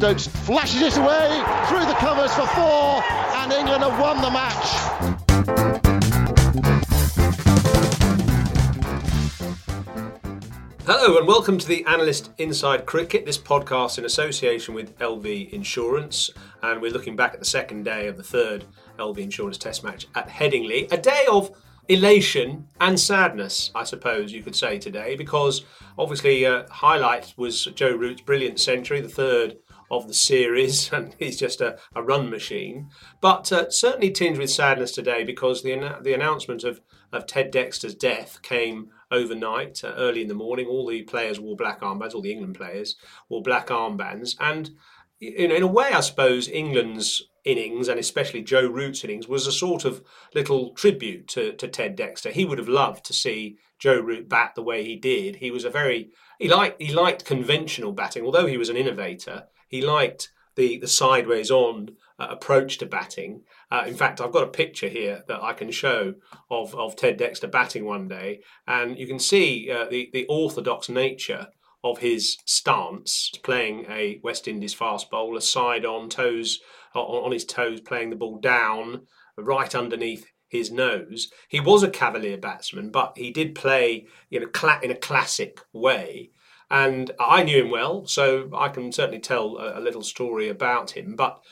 Stokes flashes it away through the covers for four, and England have won the match. Hello and welcome to the Analyst Inside Cricket, this podcast in association with LV Insurance. And we're looking back at the second day of the third LV Insurance Test match at Headingley. A day of elation and sadness, I suppose you could say today, because obviously, uh, highlight was Joe Root's brilliant century, the third of the series, and he's just a, a run machine. But uh, certainly tinged with sadness today because the, the announcement of, of Ted Dexter's death came overnight, uh, early in the morning. All the players wore black armbands, all the England players wore black armbands. And you know, in a way, I suppose England's innings, and especially Joe Root's innings, was a sort of little tribute to, to Ted Dexter. He would have loved to see Joe Root bat the way he did. He was a very he liked he liked conventional batting, although he was an innovator. He liked the the sideways on uh, approach to batting. Uh, in fact, I've got a picture here that I can show of, of Ted Dexter batting one day, and you can see uh, the the orthodox nature of his stance, playing a West Indies fast bowler, side on toes on, on his toes, playing the ball down right underneath his nose. He was a cavalier batsman, but he did play you know cla- in a classic way. And I knew him well, so I can certainly tell a, a little story about him. But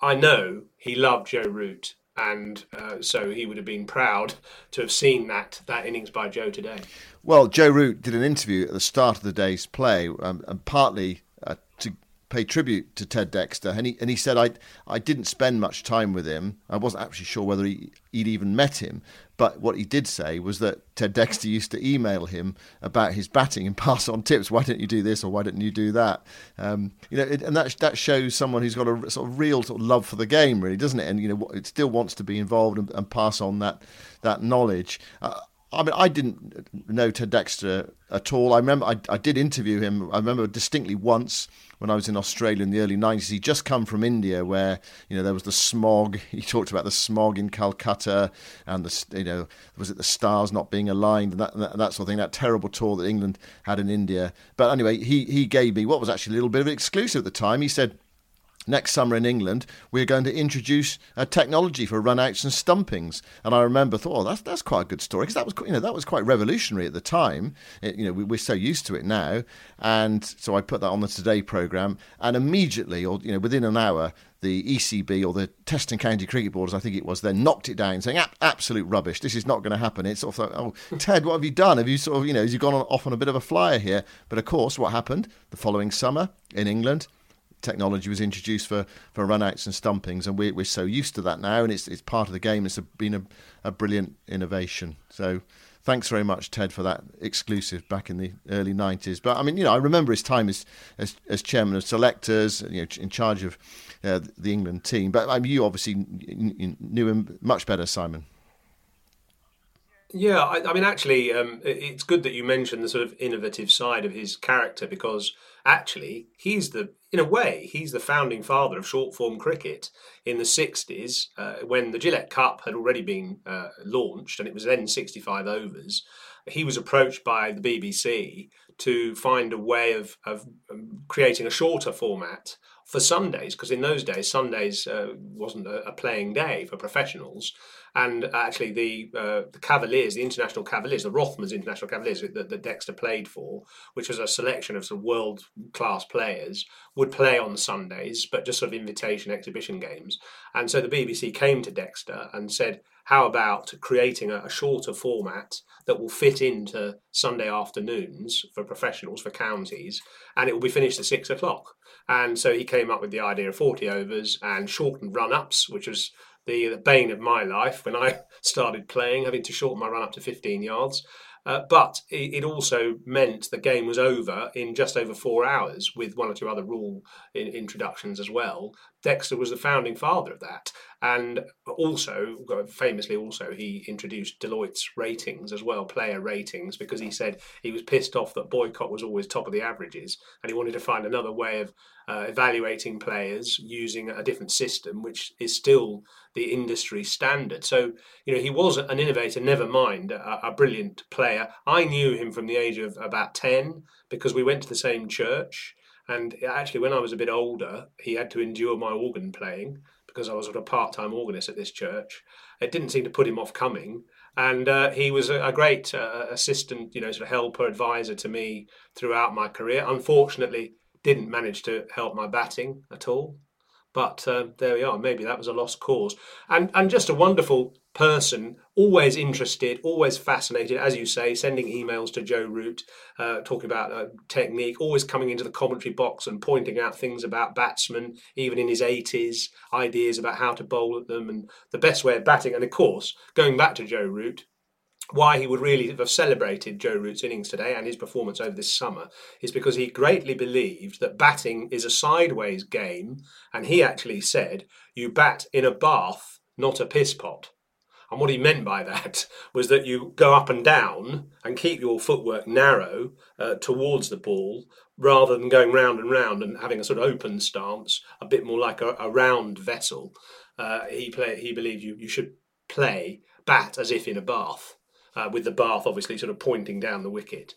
I know he loved Joe Root, and uh, so he would have been proud to have seen that that innings by Joe today. Well, Joe Root did an interview at the start of the day's play, um, and partly uh, to pay tribute to Ted Dexter, and he and he said I I didn't spend much time with him. I wasn't actually sure whether he, he'd even met him, but what he did say was that Ted Dexter used to email him about his batting and pass on tips. Why don't you do this or why don't you do that? Um, you know, it, and that that shows someone who's got a sort of real sort of love for the game, really, doesn't it? And you know, it still wants to be involved and, and pass on that that knowledge. Uh, I mean, I didn't know Ted Dexter at all. I remember I, I did interview him. I remember distinctly once when I was in Australia in the early 90s. He'd just come from India where, you know, there was the smog. He talked about the smog in Calcutta and, the, you know, was it the stars not being aligned and that, that, and that sort of thing, that terrible tour that England had in India. But anyway, he, he gave me what was actually a little bit of an exclusive at the time. He said, next summer in England, we're going to introduce a technology for runouts and stumpings. And I remember, thought, oh, that's that's quite a good story because that was you know that was quite revolutionary at the time. It, you know, we, we're so used to it now, and so I put that on the Today program, and immediately, or you know, within an hour. The ECB or the Test and County Cricket Board, as I think it was, then knocked it down, saying absolute rubbish. This is not going to happen. It's sort of like, oh, Ted, what have you done? Have you sort of, you know, have you gone on, off on a bit of a flyer here? But of course, what happened the following summer in England? Technology was introduced for, for runouts and stumpings, and we're, we're so used to that now, and it's it's part of the game. It's a, been a, a brilliant innovation. So thanks very much, Ted, for that exclusive back in the early '90s. But I mean, you know, I remember his time as as, as chairman of selectors, you know, in charge of uh, the England team. But I mean, you obviously knew him much better, Simon. Yeah, I, I mean, actually, um, it's good that you mentioned the sort of innovative side of his character because actually, he's the, in a way, he's the founding father of short form cricket in the 60s uh, when the Gillette Cup had already been uh, launched and it was then 65 overs. He was approached by the BBC to find a way of, of um, creating a shorter format for Sundays, because in those days, Sundays uh, wasn't a, a, playing day for professionals. And actually, the uh, the Cavaliers, the International Cavaliers, the Rothmans International Cavaliers that, that Dexter played for, which was a selection of sort of world class players, would play on Sundays, but just sort of invitation exhibition games. And so the BBC came to Dexter and said, how about creating a, a, shorter format that will fit into Sunday afternoons for professionals, for counties, and it will be finished at six o'clock. And so he came up with the idea of 40 overs and shortened run ups, which was the, the bane of my life when I started playing, having to shorten my run up to 15 yards. Uh, but it, it, also meant the game was over in just over four hours with one or two other rule in, introductions as well. Dexter was the founding father of that. And also, famously, also, he introduced Deloitte's ratings as well, player ratings, because he said he was pissed off that boycott was always top of the averages and he wanted to find another way of uh, evaluating players using a different system, which is still the industry standard. So, you know, he was an innovator, never mind a, a brilliant player. I knew him from the age of about 10 because we went to the same church. And actually, when I was a bit older, he had to endure my organ playing because I was a part time organist at this church. It didn't seem to put him off coming. And uh, he was a, a great uh, assistant, you know, sort of helper, advisor to me throughout my career. Unfortunately, didn't manage to help my batting at all. But uh, there we are. Maybe that was a lost cause. And and just a wonderful person, always interested, always fascinated, as you say, sending emails to Joe Root, uh, talking about uh, technique, always coming into the commentary box and pointing out things about batsmen, even in his 80s, ideas about how to bowl at them and the best way of batting. And of course, going back to Joe Root, why he would really have celebrated Joe Root's innings today and his performance over this summer is because he greatly believed that batting is a sideways game, and he actually said, You bat in a bath, not a piss pot. And what he meant by that was that you go up and down and keep your footwork narrow uh, towards the ball rather than going round and round and having a sort of open stance, a bit more like a, a round vessel. Uh, he play, he believed you, you should play bat as if in a bath uh, with the bath obviously sort of pointing down the wicket.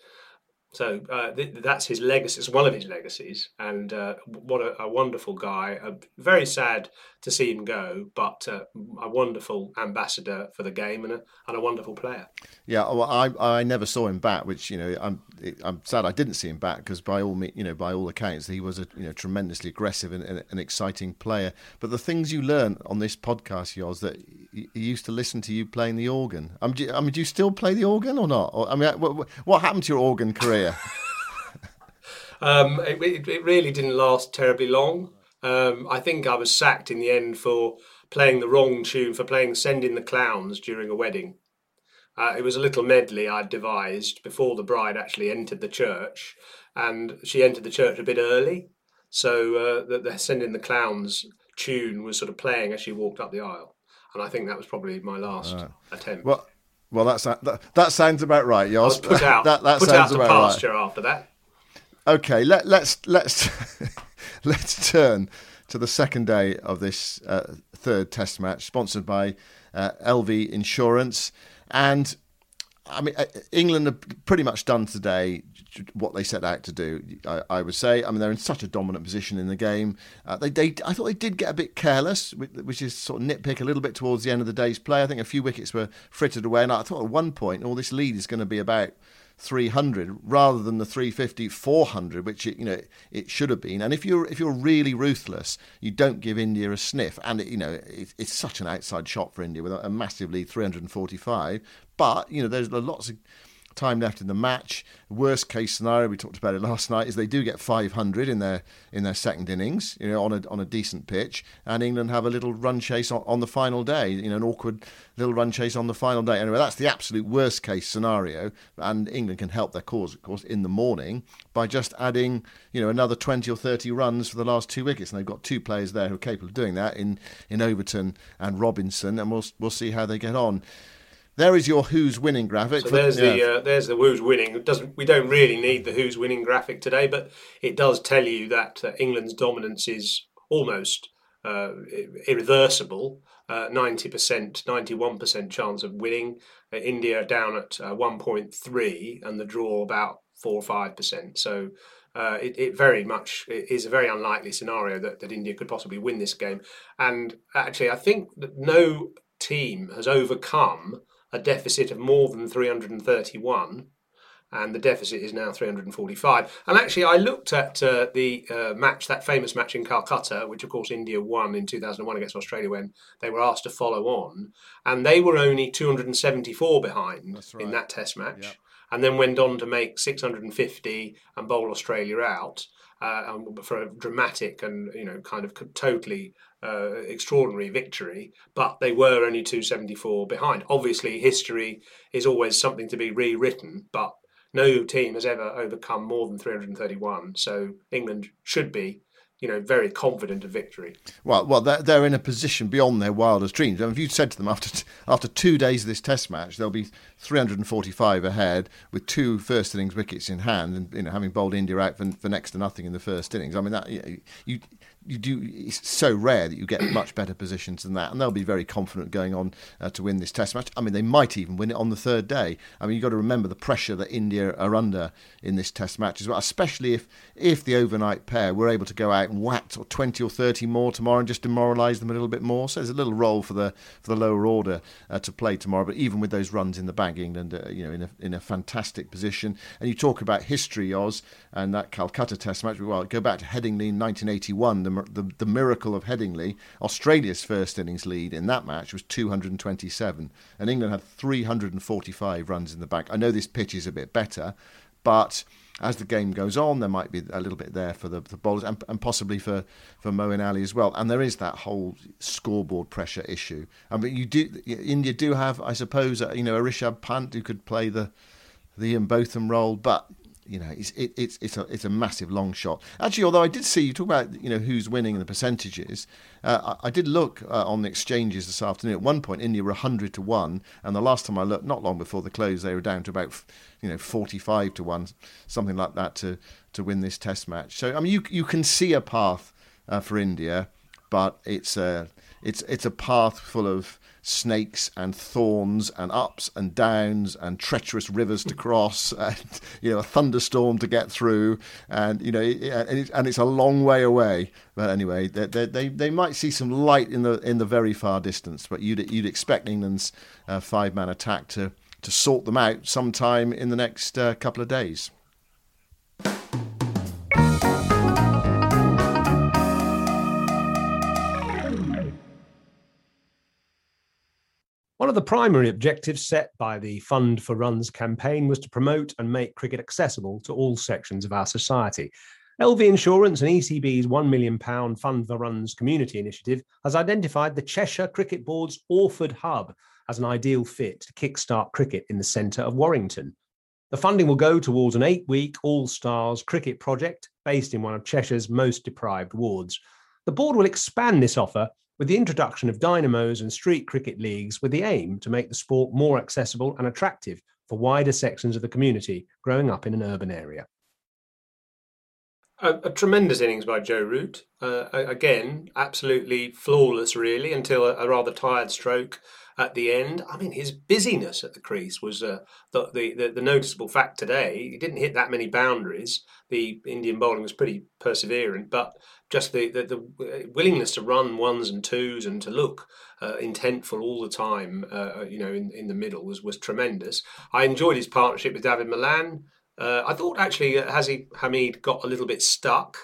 So uh, th- that's his legacy. It's one of his legacies, and uh, what a, a, wonderful guy. Uh, very sad to see him go, but uh, a wonderful ambassador for the game and a, and a wonderful player. Yeah, well, I I never saw him bat, which you know I'm I'm sad I didn't see him bat because by all you know by all accounts he was a you know tremendously aggressive and, and an exciting player. But the things you learn on this podcast, Yoz, that he used to listen to you playing the organ. I mean, do you, I mean, do you still play the organ or not? Or, I mean, what, what happened to your organ career? um, it, it, really didn't last terribly long. Um, I think I was sacked in the end for playing the wrong tune, for playing "Send in the Clowns" during a wedding. Uh, it was a little medley I'd devised before the bride actually entered the church, and she entered the church a bit early, so uh, the, the "Send in the Clowns" tune was sort of playing as she walked up the aisle and I think that was probably my last attempt. Well, well, that's that, that sounds about right. Was put out, that, that put sounds out about pasture right. after that. Okay, let, let's let's let's turn to the second day of this uh, third Test match, sponsored by uh, LV Insurance, and I mean, uh, England are pretty much done today what they set out to do. I, I, would say. I mean, they're in such a dominant position in the game. Uh, they, they, I thought they did get a bit careless, which is sort of nitpick a little bit towards the end of the day's play. I think a few wickets were frittered away, and I thought at one point all this lead is going to be about 300 rather than the 350 400 which it, you know it should have been and if you're if you're really ruthless you don't give India a sniff and it, you know it, it's such an outside shot for India with a massive lead 345 but you know there's lots of time left in the match. Worst case scenario, we talked about it last night, is they do get 500 in their in their second innings, you know, on a on a decent pitch, and England have a little run chase on, on the final day, you know, an awkward little run chase on the final day. Anyway, that's the absolute worst case scenario, and England can help their cause, of course, in the morning by just adding, you know, another 20 or 30 runs for the last two wickets, and they've got two players there who are capable of doing that in in Overton and Robinson, and we'll we'll see how they get on. There is your who's winning graphic. So there's yeah. the uh, there's the who's winning. It doesn't we don't really need the who's winning graphic today, but it does tell you that uh, England's dominance is almost uh, irreversible. Uh, ninety percent, ninety-one percent chance of winning. Uh, India down at uh, one point three, and the draw about four or five percent. So. It, it, very much is a very unlikely scenario that, that India could possibly win this game. And actually, I think that no team has overcome a deficit of more than 331 and the deficit is now 345. And actually, I looked at uh, the uh, match, that famous match in Calcutta, which of course India won in 2001 against Australia when they were asked to follow on, and they were only 274 behind right. in that Test match, yep. and then went on to make 650 and bowl Australia out. Uh, for a dramatic and you know kind of totally uh, extraordinary victory, but they were only 274 behind. Obviously, history is always something to be rewritten, but no team has ever overcome more than 331. So England should be you know, very confident of victory. Well, well, they're, they're in a position beyond their wildest dreams. I mean, if you'd said to them after after two days of this Test match, they'll be 345 ahead with two first innings wickets in hand, and you know, having bowled India out for, for next to nothing in the first innings. I mean, that you, you you do it's so rare that you get much better positions than that and they'll be very confident going on uh, to win this test match. I mean they might even win it on the third day. I mean you've got to remember the pressure that india are under in this test match as well especially if if the overnight pair were able to go out and whack or 20 or 30 more tomorrow and just demoralize them a little bit more. So there's a little role for the for the lower order uh, to play tomorrow. But even with those runs in the bag england uh, you know in a, in a fantastic position. And you talk about history oz and that calcutta test match well go back to headingley in 1981 the, the, the miracle of Headingley, Australia's first innings lead in that match was 227, and England had 345 runs in the bank. I know this pitch is a bit better, but as the game goes on, there might be a little bit there for the, the bowlers and, and, possibly for, for Moeen Ali as well. And there is that whole scoreboard pressure issue. I mean, you do India do have, I suppose, uh, you know, a Rishabh Pant who could play the the Botham role, but you know, it's it, it's it's a it's a massive long shot. Actually, although I did see you talk about you know who's winning and the percentages, uh, I, I, did look uh, on the exchanges this afternoon. At one point, India were hundred to one, and the last time I looked, not long before the close, they were down to about you know forty five to one, something like that to to win this Test match. So I mean, you you can see a path uh, for India, but it's a it's it's a path full of snakes and thorns and ups and downs and treacherous rivers to cross and you know a thunderstorm to get through. And you know and, it, and it's a long way away. But anyway they, they they might see some light in the in the very far distance but you'd you'd expect England's uh, five man attack to to sort them out sometime in the next uh, couple of days One of the primary objectives set by the Fund for Runs campaign was to promote and make cricket accessible to all sections of our society. LV Insurance and ECB's £1 million Fund for Runs community initiative has identified the Cheshire Cricket Board's Orford Hub as an ideal fit to kickstart cricket in the centre of Warrington. The funding will go towards an eight week All Stars cricket project based in one of Cheshire's most deprived wards. The board will expand this offer with the introduction of dynamos and street cricket leagues with the aim to make the sport more accessible and attractive for wider sections of the community growing up in an urban area. A, a tremendous innings by Joe Root. Uh, again, absolutely flawless, really, until a, a rather tired stroke at the end. I mean, his busyness at the crease was uh, the, the, the noticeable fact today. He didn't hit that many boundaries. The Indian bowling was pretty perseverant, but just the, the, the willingness to run ones and twos and to look uh, intentful all the time, uh, you know, in, in the middle was was tremendous. I enjoyed his partnership with David Malan. Uh, I thought actually Haseeb Hameed got a little bit stuck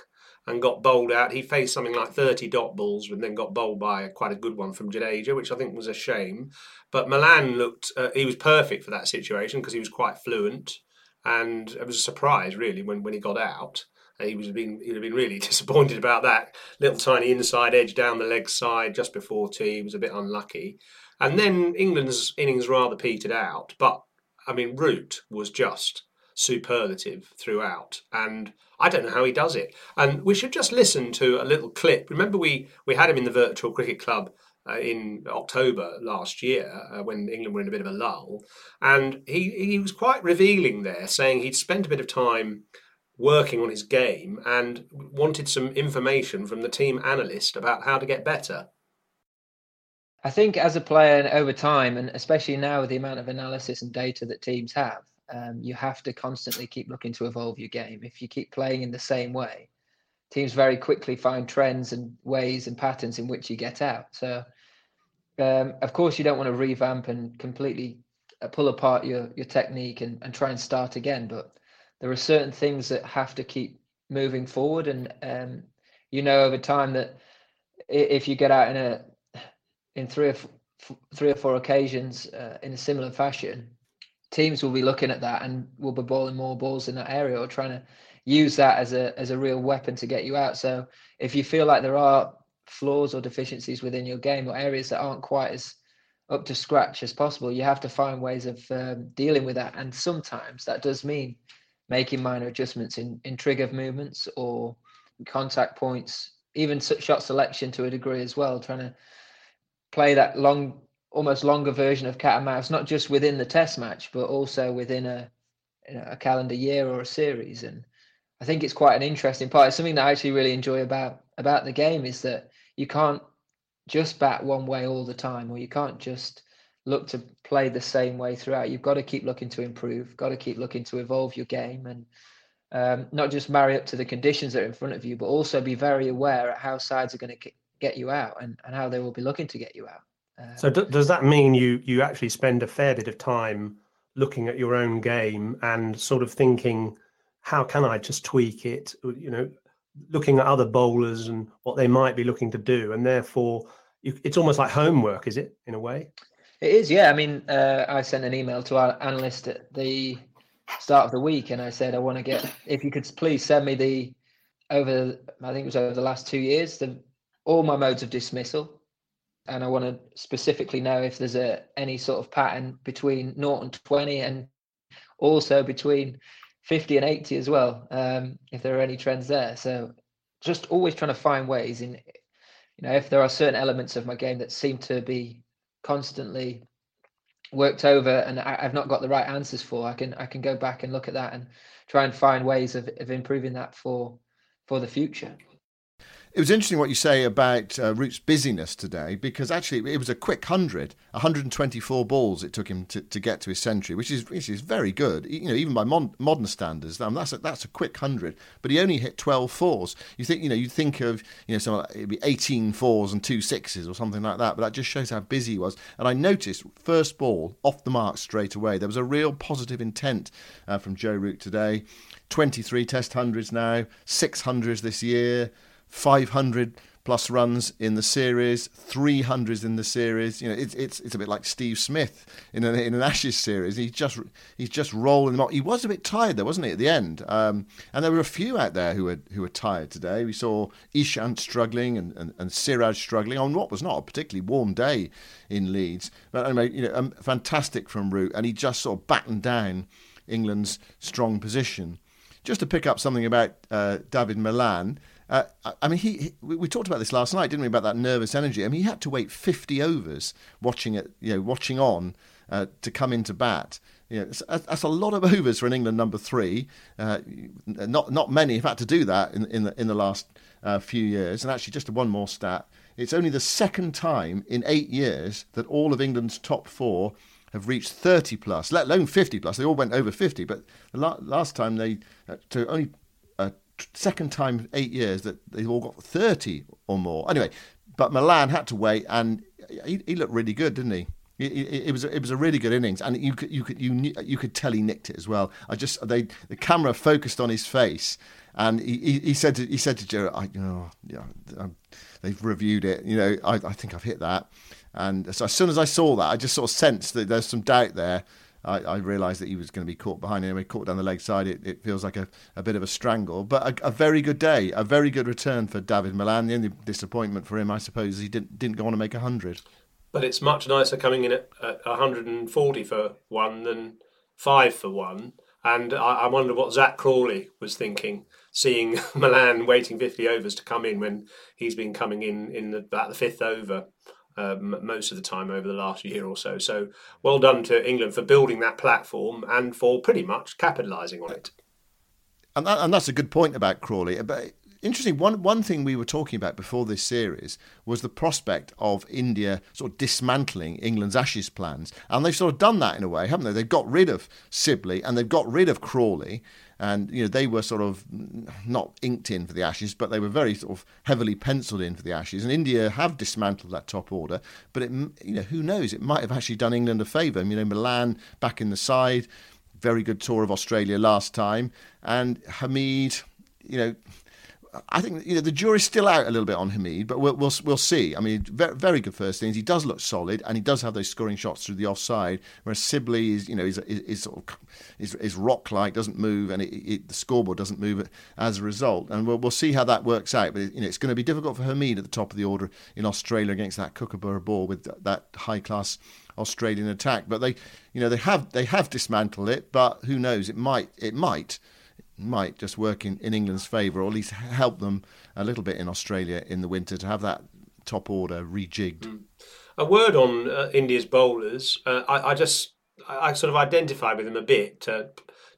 and got bowled out. He faced something like 30 dot balls and then got bowled by quite a good one from Jadeja, which I think was a shame. But Malan looked, uh, he was perfect for that situation because he was quite fluent. And it was a surprise, really, when, when he got out. He was been he'd have been really disappointed about that little tiny inside edge down the leg side just before tea. He was a bit unlucky, and then England's innings rather petered out. But I mean, Root was just superlative throughout, and I don't know how he does it. And we should just listen to a little clip. Remember, we we had him in the virtual cricket club. Uh, in October last year, uh, when England were in a bit of a lull, and he he was quite revealing there, saying he'd spent a bit of time working on his game and wanted some information from the team analyst about how to get better. I think as a player over time, and especially now with the amount of analysis and data that teams have, um, you have to constantly keep looking to evolve your game. If you keep playing in the same way, teams very quickly find trends and ways and patterns in which you get out. So, um, of course, you don't want to revamp and completely uh, pull apart your your technique and, and try and start again. But there are certain things that have to keep moving forward, and um, you know over time that if you get out in a in three or f- three or four occasions uh, in a similar fashion, teams will be looking at that and will be balling more balls in that area or trying to use that as a as a real weapon to get you out. So if you feel like there are flaws or deficiencies within your game or areas that aren't quite as up to scratch as possible, you have to find ways of um, dealing with that. And sometimes that does mean making minor adjustments in in trigger movements or contact points, even shot selection to a degree as well, trying to play that long, almost longer version of cat and mouse, not just within the test match, but also within a a calendar year or a series. And I think it's quite an interesting part. It's something that I actually really enjoy about about the game is that you can't just bat one way all the time, or you can't just look to play the same way throughout. You've got to keep looking to improve, got to keep looking to evolve your game and um, not just marry up to the conditions that are in front of you, but also be very aware at how sides are going to get you out and, and how they will be looking to get you out. Um, so d- does that mean you you actually spend a fair bit of time looking at your own game and sort of thinking, how can I just tweak it? You know, looking at other bowlers and what they might be looking to do, and therefore you, it's almost like homework, is it, in a way? It is, yeah. I mean, uh, I sent an email to our analyst at the start of the week, and I said I want to get if you could please send me the over. I think it was over the last two years, the all my modes of dismissal, and I want to specifically know if there's a any sort of pattern between 0 and 20, and also between 50 and 80 as well. Um, if there are any trends there, so just always trying to find ways in you know if there are certain elements of my game that seem to be constantly worked over and I, have not got the right answers for, I can I can go back and look at that and try and find ways of, of improving that for for the future. It was interesting what you say about uh, Root's busyness today because actually it was a quick 100, 124 balls it took him to, to get to his century, which is which is very good. You know, even by mon- modern standards, um, that's a, that's a quick 100. But he only hit 12 fours. You think you know you think of you know some like, it'd be 18 fours and two sixes or something like that. But that just shows how busy he was. And I noticed first ball off the mark straight away. There was a real positive intent uh, from Joe Root today. 23 test hundreds now, 600s this year. 500 plus runs in the series, 300s in the series. You know, it's it's it's a bit like Steve Smith in an in an Ashes series. He's just he's just rolling them up. He was a bit tired though, wasn't he, at the end? Um, and there were a few out there who were who were tired today. We saw Ishant struggling and, and, and Siraj struggling on what was not a particularly warm day in Leeds. But anyway, you know, um, fantastic from Root, and he just sort of battened down England's strong position. Just to pick up something about uh, Dawid Malan. Uh, I mean, he, he, we talked about this last night, didn't we? About that nervous energy. I mean, he had to wait 50 overs watching it, you know, watching on uh, to come into bat. You know, that's, a lot of overs for an England number three. Uh, not not many have had to do that in in the in the last uh, few years. And actually, just one more stat: it's only the second time in eight years that all of England's top four have reached 30 plus, let alone 50 plus. They all went over 50, but the last time they uh, to only second time eight years that they've all got 30 or more. Anyway, but Malan had to wait, and he, he looked really good, didn't he? It, was it was a really good innings, and you could you could you you could tell he nicked it as well. I just they the camera focused on his face, and he, he, said to, he said to Joe, I you know yeah, um, they've reviewed it. You know, I, I think I've hit that. And so as soon as I saw that, I just sort of sensed that there's some doubt there. I, I realised that he was going to be caught behind anyway, caught down the leg side. It, it feels like a, a bit of a strangle, but a, a, very good day, a very good return for David Malan. The only disappointment for him, I suppose, is he didn't didn't go on to make hundred. But it's much nicer coming in at, at 140 for one than five for one. And I, I wonder what Zach Crawley was thinking, seeing Malan waiting 50 overs to come in when he's been coming in in the, about the fifth over um, most of the time over the last year or so. So well done to England for building that platform and for pretty much capitalising on it. And, that, and that's a good point about Crawley. But interesting, one, one thing we were talking about before this series was the prospect of India sort of dismantling England's Ashes plans. And they've sort of done that in a way, haven't they? They've got rid of Sibley and they've got rid of Crawley and you know they were sort of not inked in for the Ashes, but they were very sort of heavily penciled in for the Ashes. And India have dismantled that top order, but it you know who knows? It might have actually done England a favour. You know, Malan back in the side, very good tour of Australia last time, and Hameed, you know I think you know the jury's still out a little bit on Hameed, but we'll we'll, we'll see. I mean, very, very good first things. He does look solid, and he does have those scoring shots through the offside. Whereas Sibley is, you know, is, is, is sort of is, is rock like, doesn't move, and it, it, the scoreboard doesn't move as a result. And we'll we'll see how that works out. But you know, it's going to be difficult for Hameed at the top of the order in Australia against that Kookaburra ball with that high class Australian attack. But they, you know, they have they have dismantled it, but who knows? It might it might might just work in, in England's favour, or at least help them a little bit in Australia in the winter to have that top order rejigged. Mm. A word on uh, India's bowlers. Uh, I, I, just I, sort of identify with them a bit, uh,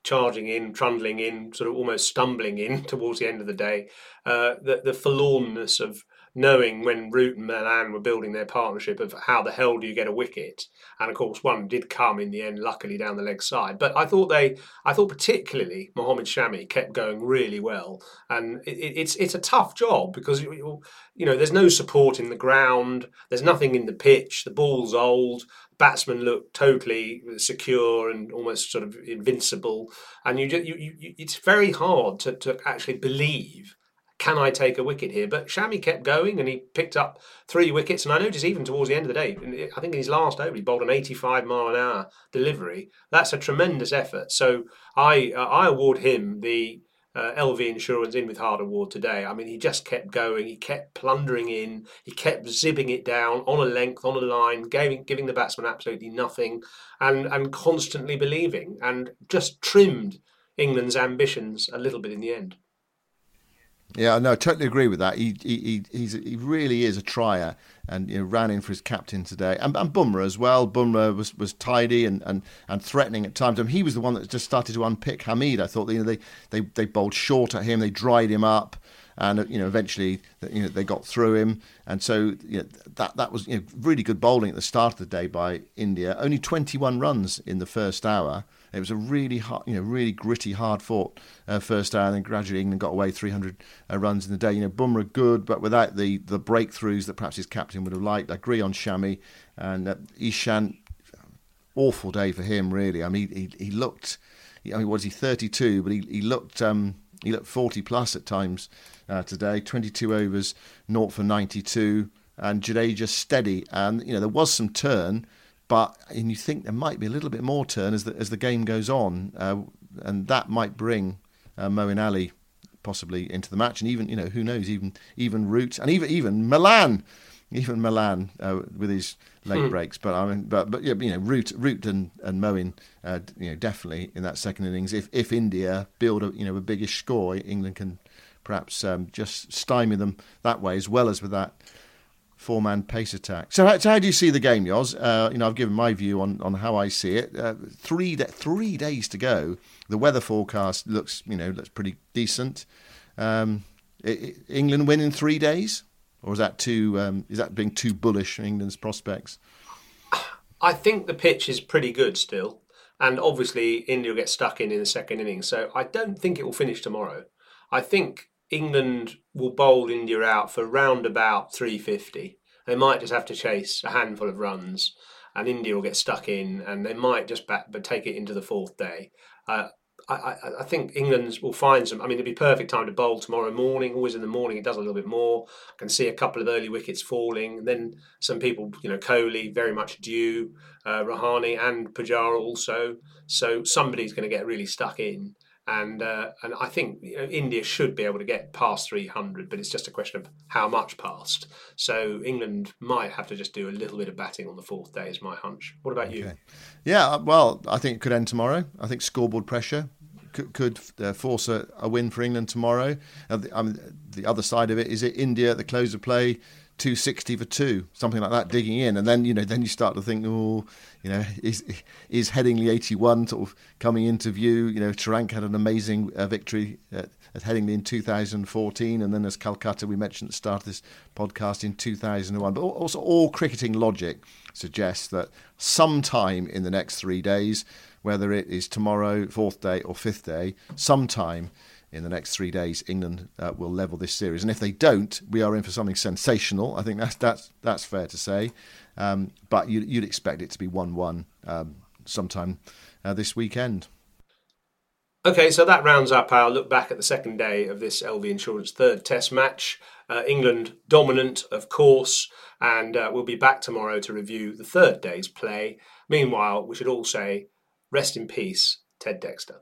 charging in, trundling in, sort of almost stumbling in towards the end of the day. Uh, the the forlornness of knowing when Root and Malan were building their partnership of how the hell do you get a wicket, and of course one did come in the end, luckily down the leg side. But I thought they, I thought particularly Mohammad Shami kept going really well, and it, it's it's a tough job because you, you know there's no support in the ground, there's nothing in the pitch, the ball's old, batsmen look totally secure and almost sort of invincible, and you, just, you, you it's very hard to, to actually believe can I take a wicket here? But Shami kept going and he picked up three wickets. And I noticed even towards the end of the day, I think in his last over, he bowled an 85 mile an hour delivery. That's a tremendous effort. So I uh, I award him the uh, LV Insurance in with Hard Award today. I mean, he just kept going. He kept plundering in. He kept zipping it down on a length, on a line, giving giving the batsman absolutely nothing, and and constantly believing, and just trimmed England's ambitions a little bit in the end. Yeah, no, I totally agree with that. He he he really is a trier, and you know, ran in for his captain today, and, and Bumrah as well. Bumrah was, was tidy and, and, and threatening at times. I mean, he was the one that just started to unpick Hameed. I thought you know they they they bowled short at him, they dried him up, and you know eventually you know they got through him, and so you know, that that was you know, really good bowling at the start of the day by India. Only 21 runs in the first hour. It was a really hard, you know, really gritty, hard fought uh, first hour, and then gradually England got away 300 uh, runs in the day. You know, Bumrah good, but without the the breakthroughs that perhaps his captain would have liked. I agree on Shami and uh, Ishant. Awful day for him, really. I mean, he he looked. I mean, was he 32? But he he looked um, he looked 40 plus at times uh, today. 22 overs, 0 for 92, and Jadeja steady. And you know there was some turn, but and you think there might be a little bit more turn as the as the game goes on, uh, and that might bring uh, Moeen Ali possibly into the match, and even you know who knows, even even Root and even even Malan, even Malan uh, with his late hmm. breaks. But I mean, but but yeah, you know, Root Root and and Moeen, uh, you know, definitely in that second innings. If if India build a you know a biggish score, England can perhaps um, just stymie them that way as well as with that four man pace attack. So how, so how, do you see the game, Yoz? Uh, you know, I've given my view on, on how I see it. Uh, three three days to go. The weather forecast looks you know looks pretty decent. Um, it, England win in three days, or is that too um, is that being too bullish England's prospects? I think the pitch is pretty good still, and obviously India will get stuck in in the second innings. So I don't think it will finish tomorrow. I think England will bowl India out for round about 350. They might just have to chase a handful of runs. and India will get stuck in, and they might just back, but take it into the fourth day. Uh, I, I, think England will find some. I mean, it'd be perfect time to bowl tomorrow morning. Always in the morning, it does a little bit more. I can see a couple of early wickets falling. And then some people, you know, Kohli very much due, uh, Rahane and Pujara also. So somebody's going to get really stuck in and uh, and I think you know, India should be able to get past 300, but it's just a question of how much past. So England might have to just do a little bit of batting on the fourth day, is my hunch. What about you? Yeah, uh, well, I think it could end tomorrow. I think scoreboard pressure could, could uh, force a, a, win for England tomorrow. Uh, the, I mean, the other side of it is it India at the close of play 260 for two, something like that, digging in, and then you know, then you start to think, oh, you know, is is Headingley 81 sort of coming into view? You know, Sri Lanka had an amazing uh, victory at, at Headingley in 2014, and then as Calcutta we mentioned at the start of this podcast in 2001. But also, all cricketing logic suggests that sometime in the next three days, whether it is tomorrow, fourth day, or fifth day, sometime in the next three days, England uh, will level this series. And if they don't, we are in for something sensational. I think that's that's that's fair to say. Um, but you'd, you'd, expect it to be one-one um, sometime uh, this weekend. Okay, so that rounds up our look back at the second day of this LV Insurance third Test match. Uh, England dominant, of course, and uh, we'll be back tomorrow to review the third day's play. Meanwhile, we should all say, rest in peace, Ted Dexter.